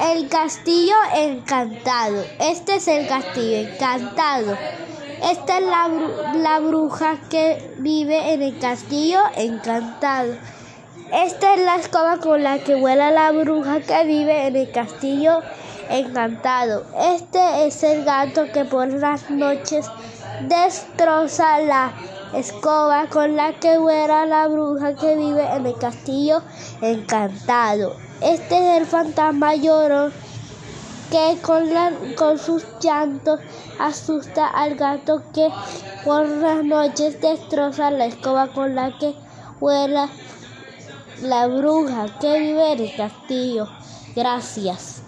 El castillo encantado. Este es el castillo encantado. Esta es la, la, bruja que vive en el castillo encantado. Esta es la escoba con la que vuela la bruja que vive en el castillo encantado. Este es el gato que por las noches destroza la escoba con la que vuela la bruja que vive en el castillo encantado. Este es el fantasma llorón que con, con sus llantos asusta al gato que por las noches destroza la escoba con la que vuela la bruja que vive en el castillo. Gracias.